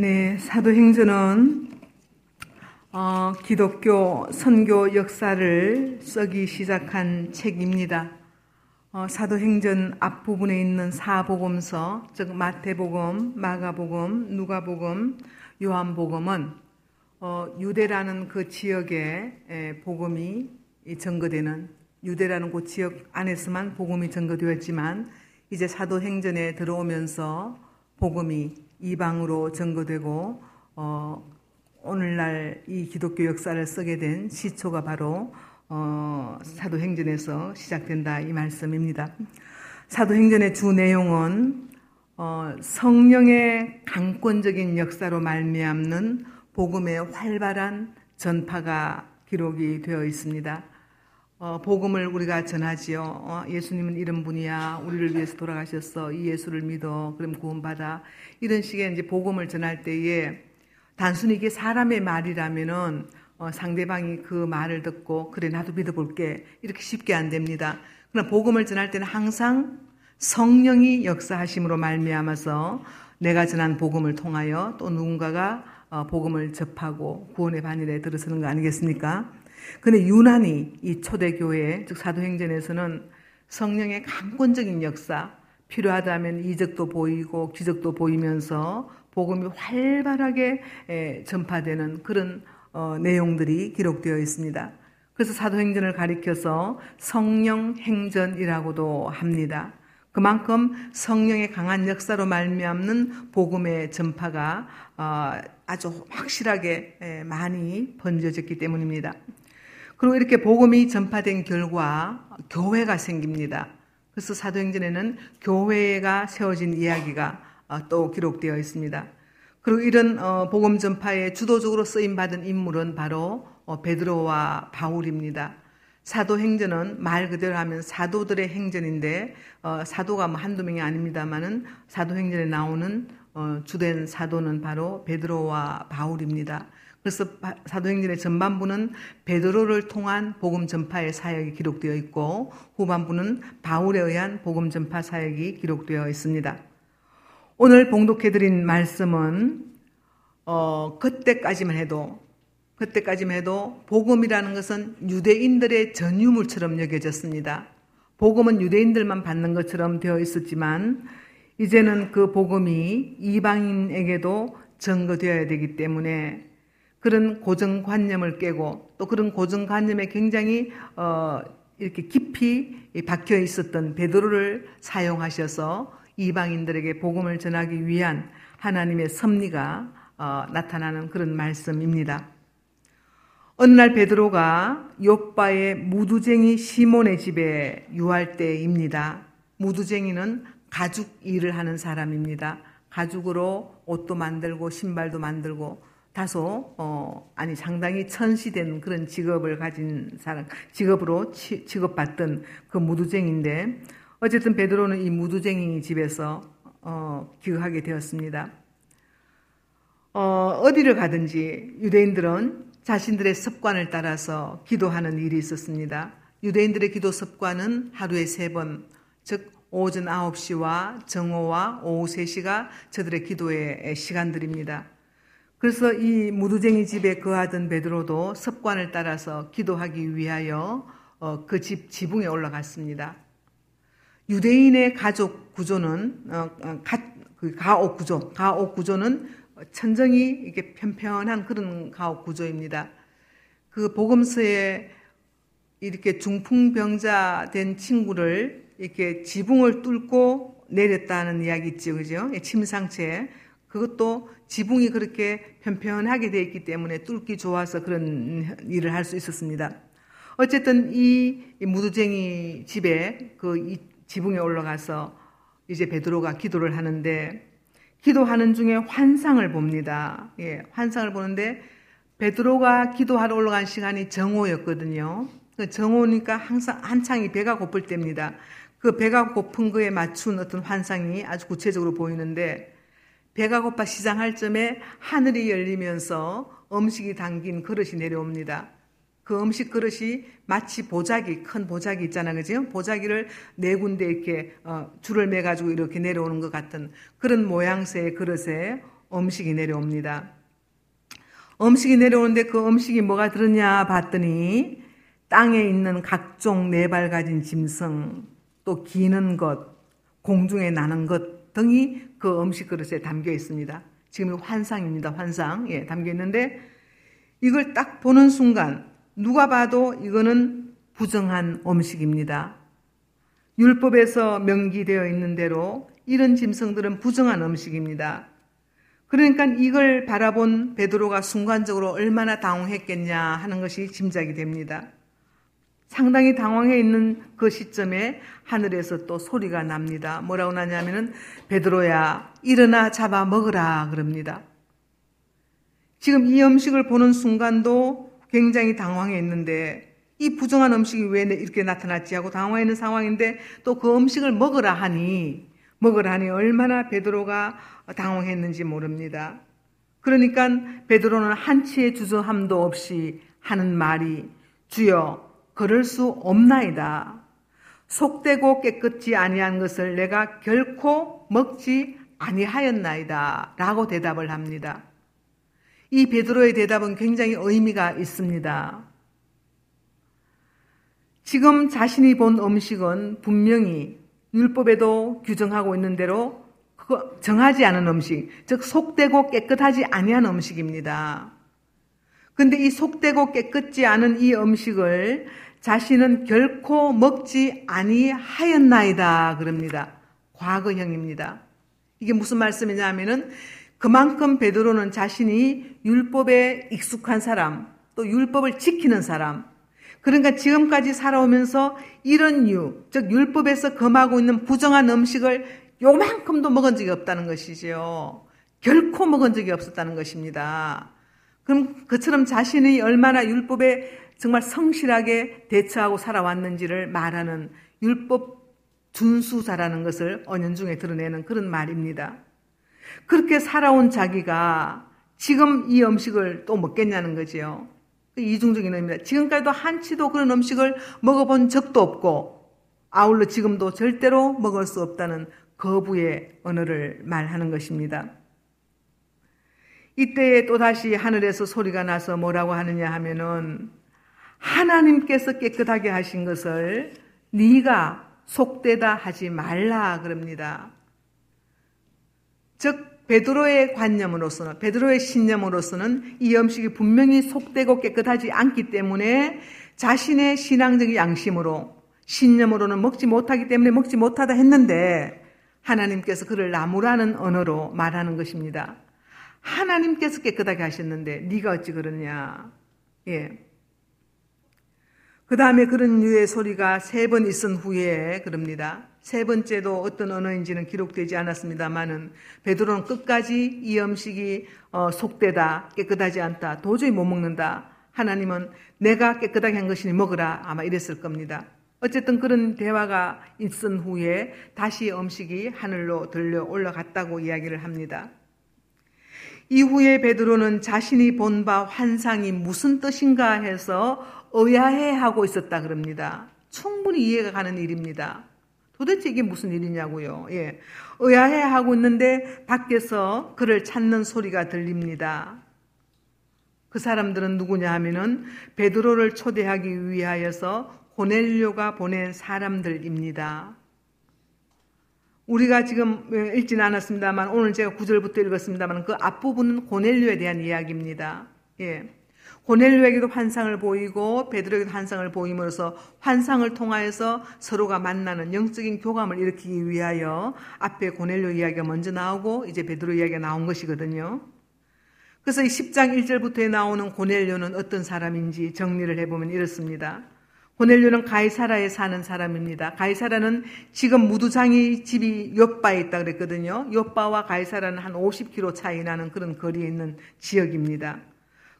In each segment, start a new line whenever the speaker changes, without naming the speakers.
네, 사도행전은 어, 기독교 선교 역사를 쓰기 시작한 책입니다. 어, 사도행전 앞부분에 있는 사복음서, 즉 마태복음, 마가복음, 누가복음, 요한복음은 어, 유대라는 그 지역에 에, 복음이 증거되는 유대라는 그 지역 안에서만 복음이 증거되었지만 이제 사도행전에 들어오면서 복음이 이방으로 증거되고 어, 오늘날 이 기독교 역사를 쓰게 된 시초가 바로 어, 사도행전에서 시작된다 이 말씀입니다. 사도행전의 주 내용은 어, 성령의 강권적인 역사로 말미암는 복음의 활발한 전파가 기록이 되어 있습니다. 어, 복음을 우리가 전하지요. 어, 예수님은 이런 분이야. 우리를 위해서 돌아가셨어. 이 예수를 믿어. 그럼 구원받아. 이런 식의 이제 복음을 전할 때에 단순히 이게 사람의 말이라면은 어, 상대방이 그 말을 듣고 그래 나도 믿어볼게 이렇게 쉽게 안 됩니다. 그러나 복음을 전할 때는 항상 성령이 역사하심으로 말미암아서 내가 전한 복음을 통하여 또 누군가가 어, 복음을 접하고 구원의 반열에 들어서는 거 아니겠습니까? 근데 유난히 이 초대교회, 즉 사도행전에서는 성령의 강권적인 역사, 필요하다면 이적도 보이고 기적도 보이면서 복음이 활발하게 전파되는 그런 어, 내용들이 기록되어 있습니다. 그래서 사도행전을 가리켜서 성령 행전이라고도 합니다. 그만큼 성령의 강한 역사로 말미암는 복음의 전파가 어, 아주 확실하게 많이 번져졌기 때문입니다. 그리고 이렇게 복음이 전파된 결과 교회가 생깁니다. 그래서 사도행전에는 교회가 세워진 이야기가 어, 또 기록되어 있습니다. 그리고 이런 어, 복음 전파에 주도적으로 쓰임 받은 인물은 바로 어, 베드로와 바울입니다. 사도행전은 말 그대로 하면 사도들의 행전인데 사도가 뭐 한두 명이 아닙니다만은 사도행전에 나오는 주된 사도는 바로 베드로와 바울입니다. 그래서 사도행전의 전반부는 베드로를 통한 복음 전파의 사역이 기록되어 있고 후반부는 바울에 의한 복음 전파 사역이 기록되어 있습니다. 오늘 봉독해드린 말씀은 어, 그때까지만 해도 그때까지만 해도 복음이라는 것은 유대인들의 전유물처럼 여겨졌습니다. 복음은 유대인들만 받는 것처럼 되어 있었지만 이제는 그 복음이 이방인에게도 전거되어야 되기 때문에 그런 고정관념을 깨고 또 그런 고정관념에 굉장히 어, 이렇게 깊이 박혀 있었던 베드로를 사용하셔서 이방인들에게 복음을 전하기 위한 하나님의 섭리가 어, 나타나는 그런 말씀입니다. 어느 날 베드로가 요바의 무두쟁이 시몬의 집에 유할 때입니다. 무두쟁이는 가죽 일을 하는 사람입니다. 가죽으로 옷도 만들고 신발도 만들고 다소 어 아니 상당히 천시된 그런 직업을 가진 사람 직업으로 치, 취급받던 그 무두쟁인데 어쨌든 베드로는 이 무두쟁이 집에서 어 기거하게 되었습니다. 어 어디를 가든지 유대인들은 자신들의 습관을 따라서 기도하는 일이 있었습니다. 유대인들의 기도 습관은 하루에 세 번, 즉 오전 9시와 정오와 오후 3시가 저들의 기도의 시간들입니다. 그래서 이 무두쟁이 집에 거하던 베드로도 습관을 따라서 기도하기 위하여 어, 그집 지붕에 올라갔습니다. 유대인의 가족 구조는 어, 어, 그 가옥 구조, 가옥 구조는 천정이 이렇게 편편한 그런 가옥 구조입니다. 그 복음서에 이렇게 중풍병자 된 친구를 이렇게 지붕을 뚫고 내렸다는 이야기 있죠, 그죠? 침상체. 그것도 지붕이 그렇게 편편하게 되어 있기 때문에 뚫기 좋아서 그런 일을 할 수 있었습니다. 어쨌든 이 무두쟁이 집에 그 지붕에 올라가서 이제 베드로가 기도를 하는데 기도하는 중에 환상을 봅니다. 예, 환상을 보는데 베드로가 기도하러 올라간 시간이 정오였거든요. 그 정오니까 항상 한창이 배가 고플 때입니다. 그 배가 고픈 거에 맞춘 어떤 환상이 아주 구체적으로 보이는데 배가 고파 시장할 점에 하늘이 열리면서 음식이 담긴 그릇이 내려옵니다. 그 음식 그릇이 마치 보자기, 큰 보자기 있잖아, 그죠? 보자기를 네 군데 이렇게 어, 줄을 매가지고 이렇게 내려오는 것 같은 그런 모양새의 그릇에 음식이 내려옵니다. 음식이 내려오는데 그 음식이 뭐가 들었냐 봤더니 땅에 있는 각종 네 발 가진 짐승, 또 기는 것, 공중에 나는 것 등이 그 음식 그릇에 담겨 있습니다. 지금 환상입니다. 환상. 예, 담겨 있는데 이걸 딱 보는 순간 누가 봐도 이거는 부정한 음식입니다. 율법에서 명기되어 있는 대로 이런 짐승들은 부정한 음식입니다. 그러니까 이걸 바라본 베드로가 순간적으로 얼마나 당황했겠냐 하는 것이 짐작이 됩니다. 상당히 당황해 있는 그 시점에 하늘에서 또 소리가 납니다. 뭐라고 나냐면은 베드로야 일어나 잡아 먹으라 그럽니다. 지금 이 음식을 보는 순간도 굉장히 당황해 있는데 이 부정한 음식이 왜 이렇게 나타났지 하고 당황해 있는 상황인데 또 그 음식을 먹으라 하니 먹으라 하니 얼마나 베드로가 당황했는지 모릅니다. 그러니까 베드로는 한치의 주저함도 없이 하는 말이 주여 그럴 수 없나이다. 속되고 깨끗지 아니한 것을 내가 결코 먹지 아니하였나이다. 라고 대답을 합니다. 이 베드로의 대답은 굉장히 의미가 있습니다. 지금 자신이 본 음식은 분명히 율법에도 규정하고 있는 대로 정하지 않은 음식, 즉 속되고 깨끗하지 아니한 음식입니다. 근데 이 속되고 깨끗지 않은 이 음식을 자신은 결코 먹지 아니하였나이다 그럽니다. 과거형입니다. 이게 무슨 말씀이냐 하면은 그만큼 베드로는 자신이 율법에 익숙한 사람, 또 율법을 지키는 사람, 그러니까 지금까지 살아오면서 이런 유, 즉 율법에서 금하고 있는 부정한 음식을 요만큼도 먹은 적이 없다는 것이죠. 결코 먹은 적이 없었다는 것입니다. 그럼 그처럼 자신이 얼마나 율법에 정말 성실하게 대처하고 살아왔는지를 말하는 율법 준수자라는 것을 언연중에 드러내는 그런 말입니다. 그렇게 살아온 자기가 지금 이 음식을 또 먹겠냐는 거지요. 그 이중적인 의미입니다. 지금까지도 한치도 그런 음식을 먹어본 적도 없고 아울러 지금도 절대로 먹을 수 없다는 거부의 언어를 말하는 것입니다. 이때에 또다시 하늘에서 소리가 나서 뭐라고 하느냐 하면은 하나님께서 깨끗하게 하신 것을 네가 속되다 하지 말라 그럽니다. 즉 베드로의 관념으로서는 베드로의 신념으로서는 이 음식이 분명히 속되고 깨끗하지 않기 때문에 자신의 신앙적 양심으로 신념으로는 먹지 못하기 때문에 먹지 못하다 했는데 하나님께서 그를 나무라는 언어로 말하는 것입니다. 하나님께서 깨끗하게 하셨는데 네가 어찌 그러냐? 예. 그 다음에 그런 류의 소리가 세 번 있은 후에 그럽니다. 세 번째도 어떤 언어인지는 기록되지 않았습니다만은 베드로는 끝까지 이 음식이 어, 속되다, 깨끗하지 않다, 도저히 못 먹는다. 하나님은 내가 깨끗하게 한 것이니 먹으라 아마 이랬을 겁니다. 어쨌든 그런 대화가 있은 후에 다시 음식이 하늘로 들려 올라갔다고 이야기를 합니다. 이후에 베드로는 자신이 본 바 환상이 무슨 뜻인가 해서 의아해 하고 있었다 그럽니다. 충분히 이해가 가는 일입니다. 도대체 이게 무슨 일이냐고요. 예. 의아해 하고 있는데 밖에서 그를 찾는 소리가 들립니다. 그 사람들은 누구냐 하면은 베드로를 초대하기 위하여서 고넬료가 보낸 사람들입니다. 우리가 지금 읽지는 않았습니다만 오늘 제가 구절부터 읽었습니다만 그 앞부분은 고넬료에 대한 이야기입니다. 예. 고넬료에게도 환상을 보이고 베드로에게도 환상을 보임으로써 환상을 통하여서 서로가 만나는 영적인 교감을 일으키기 위하여 앞에 고넬료 이야기가 먼저 나오고 이제 베드로 이야기가 나온 것이거든요. 그래서 이 10장 1절부터에 나오는 고넬료는 어떤 사람인지 정리를 해보면 이렇습니다. 고넬료는 가이사라에 사는 사람입니다. 가이사라는 지금 무두장이 집이 요바에 있다 그랬거든요. 요바와 가이사라는 한 50km 차이 나는 그런 거리에 있는 지역입니다.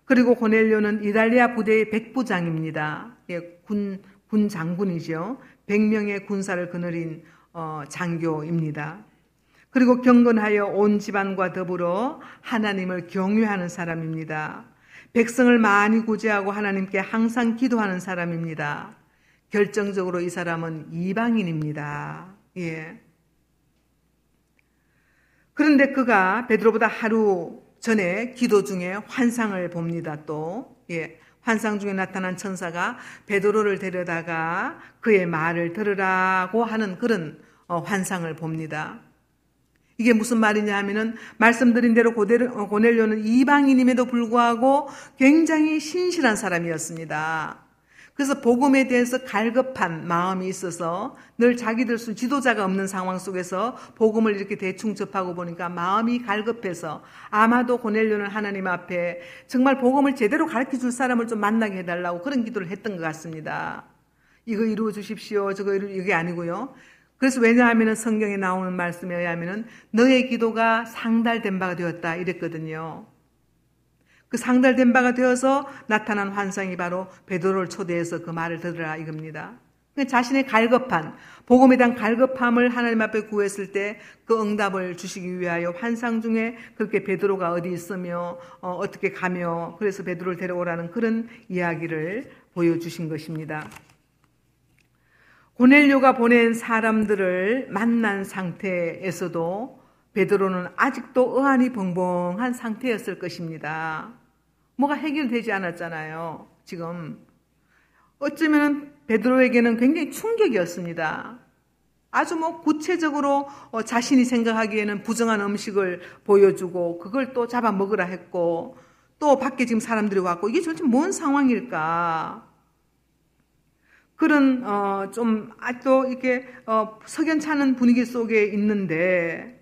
그리고 고넬료는 이달리아 부대의 백부장입니다. 예, 군, 군 장군이죠. 100명의 군사를 거느린 어, 장교입니다. 그리고 경건하여 온 집안과 더불어 하나님을 경외하는 사람입니다. 백성을 많이 구제하고 하나님께 항상 기도하는 사람입니다. 결정적으로 이 사람은 이방인입니다. 예. 그런데 그가 베드로보다 하루 전에 기도 중에 환상을 봅니다. 또 예, 환상 중에 나타난 천사가 베드로를 데려다가 그의 말을 들으라고 하는 그런 어, 환상을 봅니다. 이게 무슨 말이냐 하면은 말씀드린 대로 어, 고넬료는 이방인임에도 불구하고 굉장히 신실한 사람이었습니다. 그래서 복음에 대해서 갈급한 마음이 있어서 늘 자기들 수 지도자가 없는 상황 속에서 복음을 이렇게 대충 접하고 보니까 마음이 갈급해서 아마도 고넬료는 하나님 앞에 정말 복음을 제대로 가르쳐 줄 사람을 좀 만나게 해달라고 그런 기도를 했던 것 같습니다. 이거 이루어 주십시오. 저거 이루 이게 아니고요. 그래서 왜냐하면 성경에 나오는 말씀에 의하면 너의 기도가 상달된 바가 되었다 이랬거든요. 그 상달된 바가 되어서 나타난 환상이 바로 베드로를 초대해서 그 말을 들으라 이겁니다. 그 자신의 갈급한 복음에 대한 갈급함을 하나님 앞에 구했을 때 그 응답을 주시기 위하여 환상 중에 그렇게 베드로가 어디 있으며 어, 떻게 가며 그래서 베드로를 데려오라는 그런 이야기를 보여주신 것입니다. 고넬료가 보낸 사람들을 만난 상태에서도 베드로는 아직도 의안이 벙벙한 상태였을 것입니다. 뭐가 해결되지 않았잖아요. 지금 어쩌면 베드로에게는 굉장히 충격이었습니다. 아주 뭐 구체적으로 어, 자신이 생각하기에는 부정한 음식을 보여주고 그걸 또 잡아 먹으라 했고 또 밖에 지금 사람들이 왔고 이게 도대체 뭔 상황일까? 그런 어, 좀 아직도 이렇게 어, 석연찮은 분위기 속에 있는데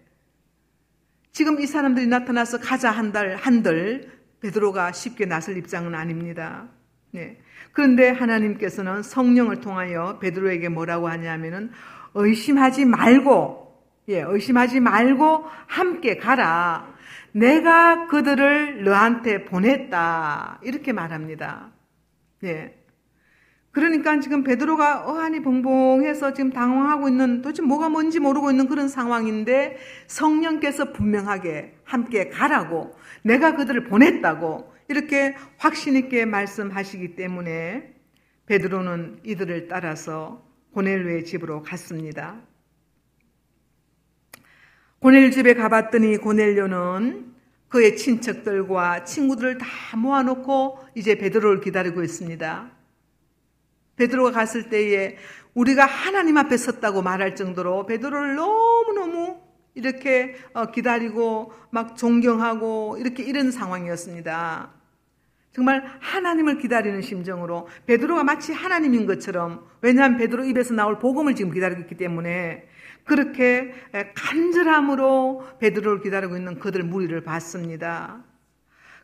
지금 이 사람들이 나타나서 가자 한달 한들 베드로가 쉽게 나설 입장은 아닙니다. 네. 그런데 하나님께서는 성령을 통하여 베드로에게 뭐라고 하냐면은 의심하지 말고 예, 의심하지 말고 함께 가라. 내가 그들을 너한테 보냈다. 이렇게 말합니다. 예. 그러니까 지금 베드로가 어안이 벙벙해서 지금 당황하고 있는 도대체 뭐가 뭔지 모르고 있는 그런 상황인데 성령께서 분명하게 함께 가라고 내가 그들을 보냈다고 이렇게 확신 있게 말씀하시기 때문에 베드로는 이들을 따라서 고넬료의 집으로 갔습니다. 고넬 집에 가봤더니 고넬료는 그의 친척들과 친구들을 다 모아놓고 이제 베드로를 기다리고 있습니다. 베드로가 갔을 때에 우리가 하나님 앞에 섰다고 말할 정도로 베드로를 너무너무 이렇게 어, 기다리고 막 존경하고 이렇게 이런 상황이었습니다. 정말 하나님을 기다리는 심정으로 베드로가 마치 하나님인 것처럼 왜냐하면 베드로 입에서 나올 복음을 지금 기다리고 있기 때문에 그렇게 간절함으로 베드로를 기다리고 있는 그들 무리를 봤습니다.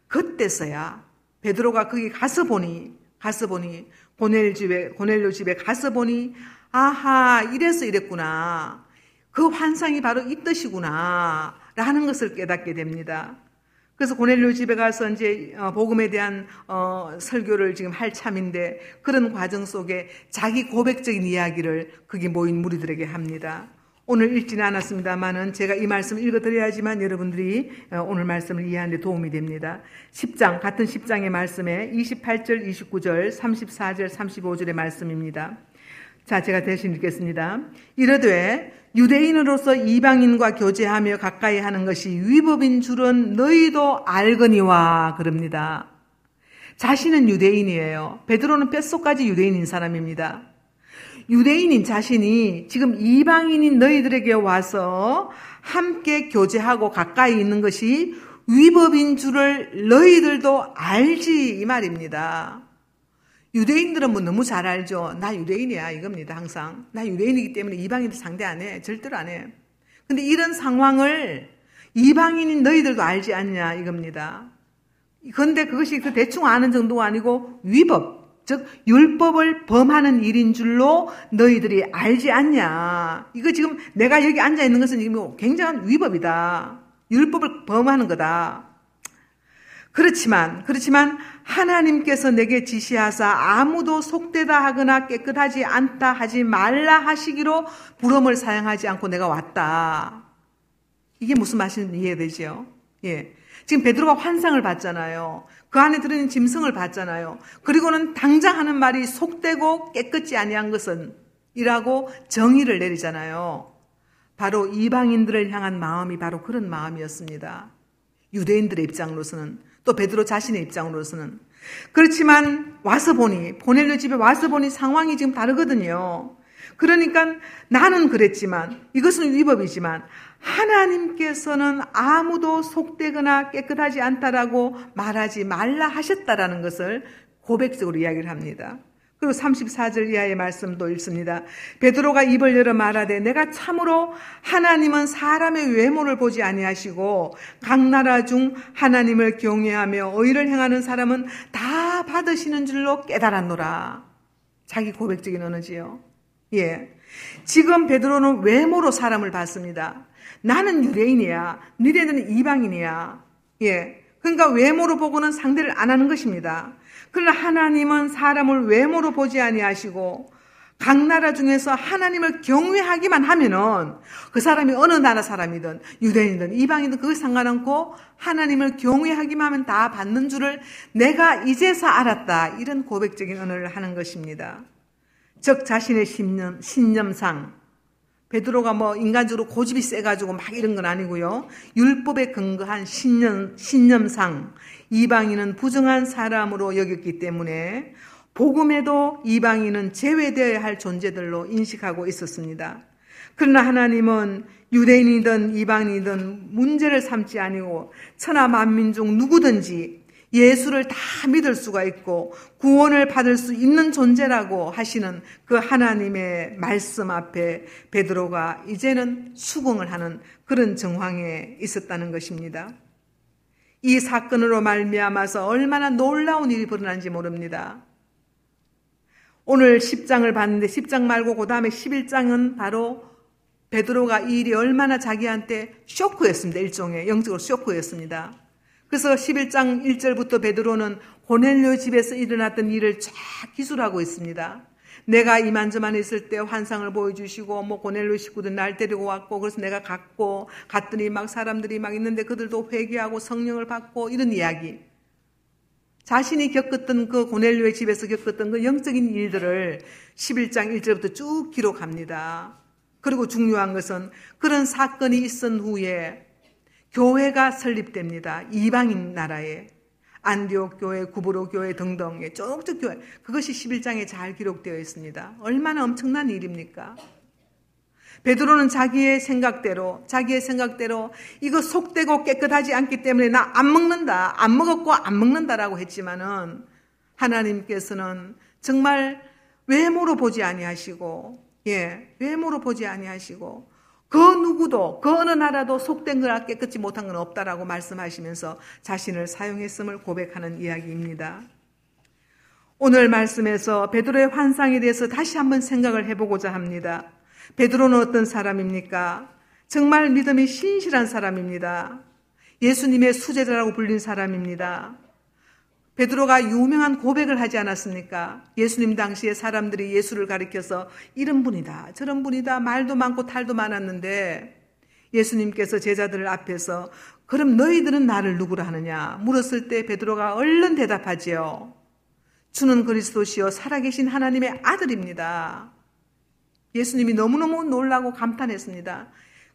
그때서야 베드로가 거기 가서 보니 가서 보니 고넬 집에, 고넬료 집에 가서 보니, 아하, 이래서 이랬구나. 그 환상이 바로 이 뜻이구나. 라는 것을 깨닫게 됩니다. 그래서 고넬료 집에 가서 이제 어, 복음에 대한 어, 설교를 지금 할 참인데 그런 과정 속에 자기 고백적인 이야기를 거기 모인 무리들에게 합니다. 오늘 읽지는 않았습니다만은 제가 이 말씀 을 읽어드려야지만 여러분들이 어, 오늘 말씀을 이해하는 데 도움이 됩니다. 10장, 같은 10장의 말씀에 28절, 29절, 34절, 35절의 말씀입니다. 자, 제가 대신 읽겠습니다. 이르되 유대인으로서 이방인과 교제하며 가까이 하는 것이 위법인 줄은 너희도 알거니와 그럽니다. 자신은 유대인이에요. 베드로는 뼛속까지 유대인인 사람입니다. 유대인인 자신이 지금 이방인인 너희들에게 와서 함께 교제하고 가까이 있는 것이 위법인 줄을 너희들도 알지 이 말입니다. 유대인들은 뭐 너무 잘 알죠. 나 유대인이야 이겁니다 항상. 나 유대인이기 때문에 이방인들 상대 안 해. 절대로 안 해. 근데 이런 상황을 이방인인 너희들도 알지 않냐 이겁니다. 그런데 그것이 그 대충 아는 정도가 아니고 위법, 즉 율법을 범하는 일인 줄로 너희들이 알지 않냐. 이거 지금 내가 여기 앉아 있는 것은 지금 굉장한 위법이다. 율법을 범하는 거다. 그렇지만 그렇지만 하나님께서 내게 지시하사 아무도 속되다 하거나 깨끗하지 않다 하지 말라 하시기로 부름을 사용하지 않고 내가 왔다. 이게 무슨 말인지 이해되죠? 예. 지금 베드로가 환상을 봤잖아요. 그 안에 들어있는 짐승을 봤잖아요. 그리고는 당장 하는 말이 속되고 깨끗지 아니한 것은 이라고 정의를 내리잖아요. 바로 이방인들을 향한 마음이 바로 그런 마음이었습니다. 유대인들의 입장으로서는 또 베드로 자신의 입장으로서는 그렇지만 와서 보니 보넬료 집에 와서 보니 상황이 지금 다르거든요. 그러니까 나는 그랬지만 이것은 위법이지만 하나님께서는 아무도 속되거나 깨끗하지 않다라고 말하지 말라 하셨다라는 것을 고백적으로 이야기를 합니다. 그리고 34절 이하의 말씀도 읽습니다. 베드로가 입을 열어 말하되 내가 참으로 하나님은 사람의 외모를 보지 아니하시고 각 나라 중 하나님을 경외하며 의를 행하는 사람은 다 받으시는 줄로 깨달았노라. 자기 고백적인 언어지요. 예. 지금 베드로는 외모로 사람을 봤습니다. 나는 유대인이야. 너희는 이방인이야. 예. 그러니까 외모로 보고는 상대를 안 하는 것입니다. 그러나 하나님은 사람을 외모로 보지 아니하시고 각 나라 중에서 하나님을 경외하기만 하면은 그 사람이 어느 나라 사람이든 유대인이든 이방이든 그것 상관없고 하나님을 경외하기만 하면 다 받는 줄을 내가 이제서 알았다. 이런 고백적인 언어를 하는 것입니다. 즉 자신의 신념, 신념상 베드로가 뭐 인간적으로 고집이 세가지고 막 이런 건 아니고요. 율법에 근거한 신념, 신념상 이방인은 부정한 사람으로 여겼기 때문에 복음에도 이방인은 제외되어야 할 존재들로 인식하고 있었습니다. 그러나 하나님은 유대인이든 이방인이든 문제를 삼지 아니고 천하 만민 중 누구든지 예수를 다 믿을 수가 있고 구원을 받을 수 있는 존재라고 하시는 그 하나님의 말씀 앞에 베드로가 이제는 수긍을 하는 그런 정황에 있었다는 것입니다. 이 사건으로 말미암아서 얼마나 놀라운 일이 벌어난지 모릅니다. 오늘 10장을 봤는데 10장 말고 그 다음에 11장은 바로 베드로가 이 일이 얼마나 자기한테 쇼크였습니다. 일종의 영적으로 쇼크였습니다. 그래서 11장 1절부터 베드로는 고넬료 집에서 일어났던 일을 쫙 기술하고 있습니다. 내가 이만저만 있을 때 환상을 보여주시고 뭐 고넬로 식구들 날 데리고 왔고 그래서 내가 갔고 갔더니 막 사람들이 막 있는데 그들도 회개하고 성령을 받고 이런 이야기. 자신이 겪었던 그 고넬료의 집에서 겪었던 그 영적인 일들을 11장 1절부터 쭉 기록합니다. 그리고 중요한 것은 그런 사건이 있은 후에 교회가 설립됩니다. 이방인 나라에. 안디옥 교회, 구브로 교회 등등의 쪽쪽 교회 그것이 11장에 잘 기록되어 있습니다. 얼마나 엄청난 일입니까? 베드로는 자기의 생각대로 자기의 생각대로 이거 속되고 깨끗하지 않기 때문에 나 안 먹는다. 안 먹었고 안 먹는다라고 했지만은 하나님께서는 정말 외모로 보지 아니하시고 예, 외모로 보지 아니하시고 그 누구도 그 어느 나라도 속된 거나 깨끗이 못한 건 없다라고 말씀하시면서 자신을 사용했음을 고백하는 이야기입니다. 오늘 말씀에서 베드로의 환상에 대해서 다시 한번 생각을 해보고자 합니다. 베드로는 어떤 사람입니까? 정말 믿음이 신실한 사람입니다. 예수님의 수제자라고 불린 사람입니다. 베드로가 유명한 고백을 하지 않았습니까? 예수님 당시에 사람들이 예수를 가리켜서 이런 분이다, 저런 분이다, 말도 많고 탈도 많았는데 예수님께서 제자들 앞에서 그럼 너희들은 나를 누구라 하느냐 물었을 때 베드로가 얼른 대답하지요. 주는 그리스도시요 살아계신 하나님의 아들입니다. 예수님이 너무너무 놀라고 감탄했습니다.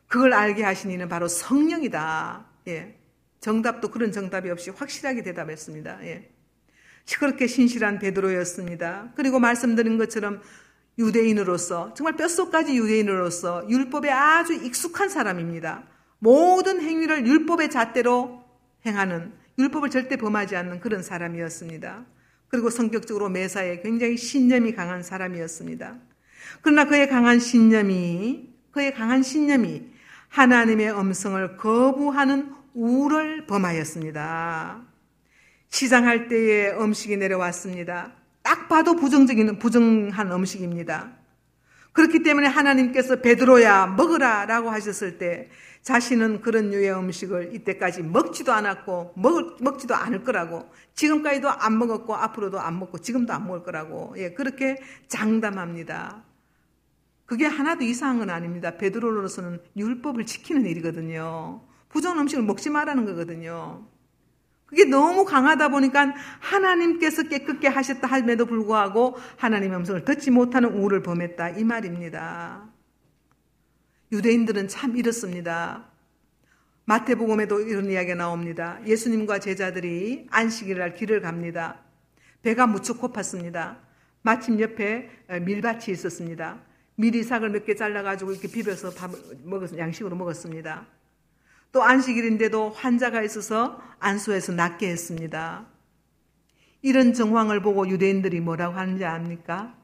그걸 알게 하신 이는 바로 성령이다. 예. 정답도 그런 정답이 없이 확실하게 대답했습니다. 예. 그렇게 신실한 베드로였습니다. 그리고 말씀드린 것처럼 유대인으로서 정말 뼛속까지 유대인으로서 율법에 아주 익숙한 사람입니다. 모든 행위를 율법의 잣대로 행하는 율법을 절대 범하지 않는 그런 사람이었습니다. 그리고 성격적으로 매사에 굉장히 신념이 강한 사람이었습니다. 그러나 그의 강한 신념이 그의 강한 신념이 하나님의 음성을 거부하는 우를 범하였습니다. 시장할 때에 음식이 내려왔습니다. 딱 봐도 부정적인 부정한 음식입니다. 그렇기 때문에 하나님께서 베드로야 먹으라라고 하셨을 때 자신은 그런 류의 음식을 이때까지 먹지도 않았고 먹, 먹지도 않을 거라고 지금까지도 안 먹었고 앞으로도 안 먹고 지금도 안 먹을 거라고 예 그렇게 장담합니다. 그게 하나도 이상한 건 아닙니다. 베드로로서는 율법을 지키는 일이거든요. 부정한 음식을 먹지 말라는 거거든요. 그게 너무 강하다 보니까 하나님께서 깨끗게 하셨다 함에도 불구하고 하나님의 음성을 듣지 못하는 우를 범했다 이 말입니다. 유대인들은 참 이렇습니다. 마태복음에도 이런 이야기가 나옵니다. 예수님과 제자들이 안식일 날 길을 갑니다. 배가 무척 고팠습니다. 마침 옆에 밀밭이 있었습니다. 미리삭을 몇 개 잘라가지고 이렇게 비벼서 밥 먹었, 양식으로 먹었습니다. 또 안식일인데도 환자가 있어서 안수해서 낫게 했습니다. 이런 정황을 보고 유대인들이 뭐라고 하는지 압니까?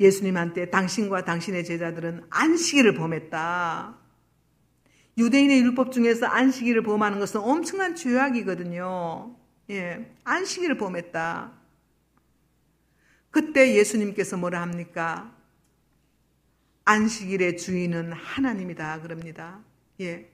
예수님한테 당신과 당신의 제자들은 안식일을 범했다. 유대인의 율법 중에서 안식일을 범하는 것은 엄청난 죄악이거든요. 예, 안식일을 범했다. 그때 예수님께서 뭐라 합니까? 안식일의 주인은 하나님이다. 그럽니다. 예.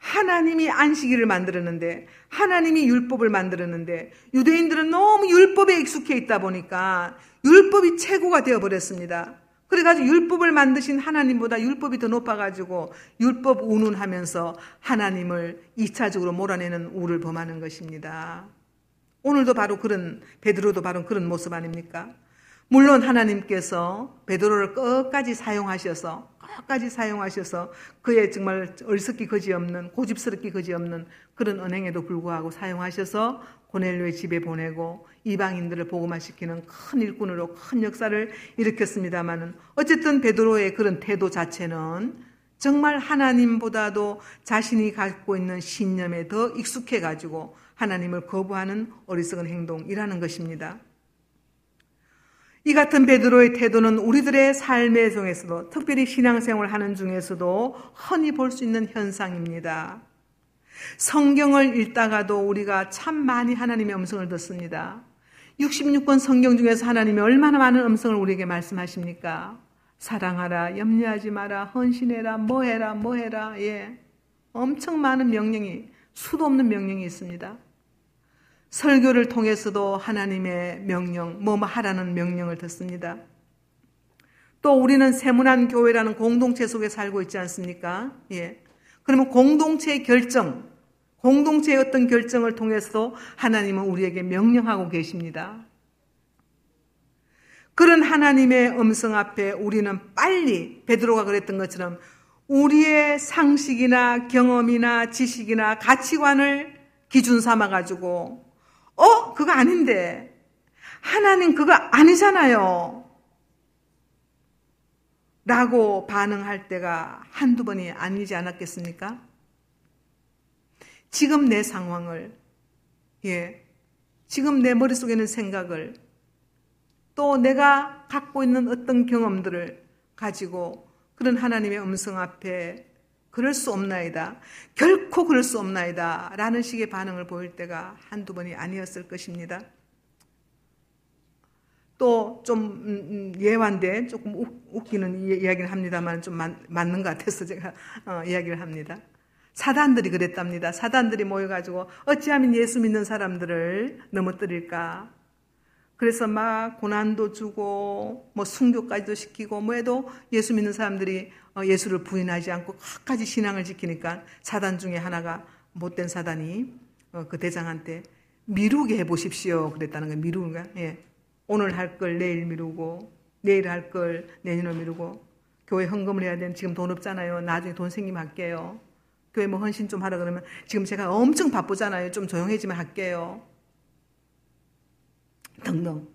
하나님이 안식일을 만들었는데, 하나님이 율법을 만들었는데, 유대인들은 너무 율법에 익숙해 있다 보니까, 율법이 최고가 되어 버렸습니다. 그래가지고 율법을 만드신 하나님보다 율법이 더 높아가지고 율법 운운하면서 하나님을 2차적으로 몰아내는 우를 범하는 것입니다. 오늘도 바로 그런 베드로도 바로 그런 모습 아닙니까? 물론 하나님께서 베드로를 끝까지 사용하셔서 끝까지 사용하셔서 그의 정말 얼석기 거지없는 고집스럽기 거지없는 그런 은행에도 불구하고 사용하셔서 고넬료의 집에 보내고 이방인들을 복음화시키는 큰 일꾼으로 큰 역사를 일으켰습니다마는 어쨌든 베드로의 그런 태도 자체는 정말 하나님보다도 자신이 갖고 있는 신념에 더 익숙해 가지고 하나님을 거부하는 어리석은 행동이라는 것입니다. 이 같은 베드로의 태도는 우리들의 삶의 중에서도 특별히 신앙생활 하는 중에서도 흔히 볼 수 있는 현상입니다. 성경을 읽다가도 우리가 참 많이 하나님의 음성을 듣습니다. 66권 성경 중에서 하나님이 얼마나 많은 음성을 우리에게 말씀하십니까? 사랑하라, 염려하지 마라, 헌신해라, 뭐해라, 뭐해라, 예. 엄청 많은 명령이, 수도 없는 명령이 있습니다. 설교를 통해서도 하나님의 명령, 뭐 하라는 명령을 듣습니다. 또 우리는 세문안 교회라는 공동체 속에 살고 있지 않습니까? 예. 그러면 공동체의 결정, 공동체의 어떤 결정을 통해서 하나님은 우리에게 명령하고 계십니다. 그런 하나님의 음성 앞에 우리는 빨리 베드로가 그랬던 것처럼 우리의 상식이나 경험이나 지식이나 가치관을 기준 삼아 가지고 어 그거 아닌데 하나님 그거 아니잖아요. 라고 반응할 때가 한두 번이 아니지 않았겠습니까? 지금 내 상황을, 예, 지금 내 머릿속에 있는 생각을, 또 내가 갖고 있는 어떤 경험들을 가지고 그런 하나님의 음성 앞에 그럴 수 없나이다. 결코 그럴 수 없나이다. 라는 식의 반응을 보일 때가 한두 번이 아니었을 것입니다. 또좀 음, 음, 예완데 조금 웃기는 이야기를 합니다만 좀 맞는 것 같아서 제가 어, 이야기를 합니다. 사단들이 그랬답니다. 사단들이 모여가지고 어찌하면 예수 믿는 사람들을 넘어뜨릴까. 그래서 막 고난도 주고 뭐 순교까지도 시키고 뭐 해도 예수 믿는 사람들이 어, 예수를 부인하지 않고 끝까지 신앙을 지키니까 사단 중에 하나가 못된 사단이 어, 그 대장한테 미루게 해 보십시오. 그랬다는 거예요. 미루가. 예. 오늘 할 걸 내일 미루고 내일 할 걸 내년을 미루고 교회 헌금을 해야 되는 지금 돈 없잖아요. 나중에 돈 생기면 할게요. 교회 뭐 헌신 좀 하라 그러면 지금 제가 엄청 바쁘잖아요. 좀 조용해지면 할게요. 등등.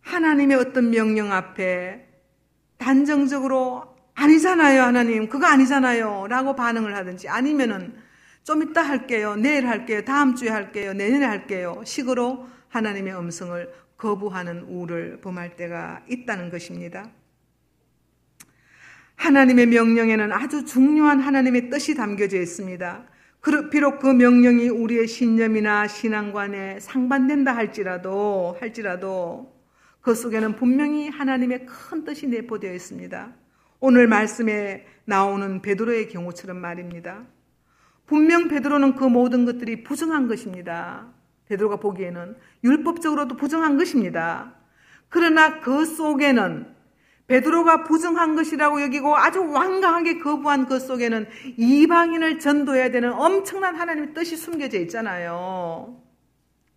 하나님의 어떤 명령 앞에 단정적으로 아니잖아요, 하나님. 그거 아니잖아요. 라고 반응을 하든지 아니면은 좀 이따 할게요. 내일 할게요. 다음 주에 할게요. 내년에 할게요. 식으로 하나님의 음성을 거부하는 우를 범할 때가 있다는 것입니다. 하나님의 명령에는 아주 중요한 하나님의 뜻이 담겨져 있습니다. 비록 그 명령이 우리의 신념이나 신앙관에 상반된다 할지라도, 할지라도, 그 속에는 분명히 하나님의 큰 뜻이 내포되어 있습니다. 오늘 말씀에 나오는 베드로의 경우처럼 말입니다. 분명 베드로는 그 모든 것들이 부정한 것입니다. 베드로가 보기에는 율법적으로도 부정한 것입니다. 그러나 그 속에는 베드로가 부정한 것이라고 여기고 아주 완강하게 거부한 그 속에는 이방인을 전도해야 되는 엄청난 하나님의 뜻이 숨겨져 있잖아요.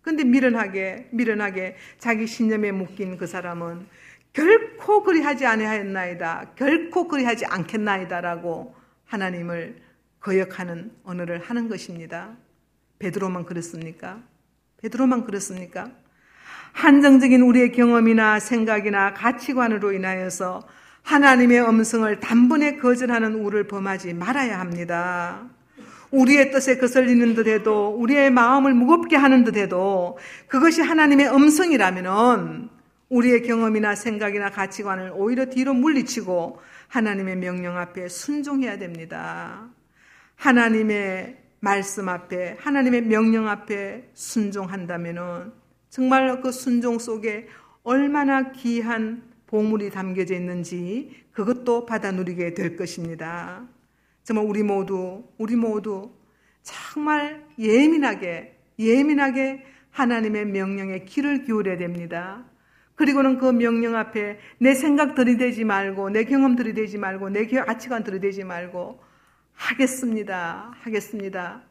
근데 미련하게, 미련하게 자기 신념에 묶인 그 사람은 결코 그리하지 아니하였나이다. 결코 그리하지 않겠나이다라고 하나님을 거역하는 언어를 하는 것입니다. 베드로만 그렇습니까? 베드로만 그렇습니까? 한정적인 우리의 경험이나 생각이나 가치관으로 인하여서 하나님의 음성을 단번에 거절하는 우를 범하지 말아야 합니다. 우리의 뜻에 거슬리는 듯 해도 우리의 마음을 무겁게 하는 듯 해도 그것이 하나님의 음성이라면은 우리의 경험이나 생각이나 가치관을 오히려 뒤로 물리치고 하나님의 명령 앞에 순종해야 됩니다. 하나님의 말씀 앞에, 하나님의 명령 앞에 순종한다면은 정말 그 순종 속에 얼마나 귀한 보물이 담겨져 있는지 그것도 받아 누리게 될 것입니다. 정말 우리 모두, 우리 모두 정말 예민하게, 예민하게 하나님의 명령에 귀를 기울여야 됩니다. 그리고는 그 명령 앞에 내 생각 들이대지 말고, 내 경험 들이대지 말고, 내 가치관 들이대지 말고, 하겠습니다. 하겠습니다.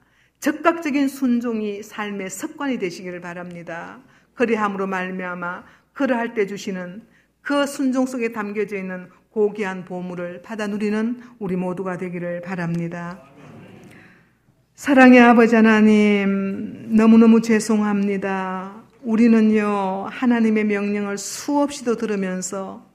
적극적인 순종이 삶의 습관이 되시기를 바랍니다. 그리함으로 말미암아 그러할 때 주시는 그 순종 속에 담겨져 있는 고귀한 보물을 받아 누리는 우리 모두가 되기를 바랍니다. 사랑의 아버지 하나님, 너무너무 죄송합니다. 우리는요, 하나님의 명령을 수없이도 들으면서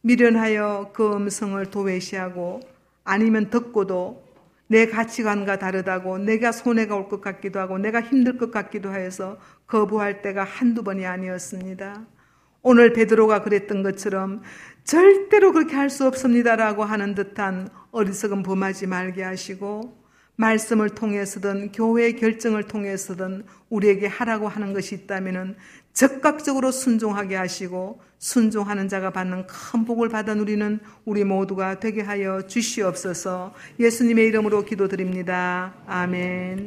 미련하여 그 음성을 도외시하고 아니면 듣고도 내 가치관과 다르다고 내가 손해가 올 것 같기도 하고 내가 힘들 것 같기도 해서 거부할 때가 한두 번이 아니었습니다. 오늘 베드로가 그랬던 것처럼 절대로 그렇게 할 수 없습니다라고 하는 듯한 어리석은 범하지 말게 하시고 말씀을 통해서든 교회의 결정을 통해서든 우리에게 하라고 하는 것이 있다면은 적극적으로 순종하게 하시고 순종하는 자가 받는 큰 복을 받아 누리는 우리 모두가 되게 하여 주시옵소서 예수님의 이름으로 기도드립니다. 아멘.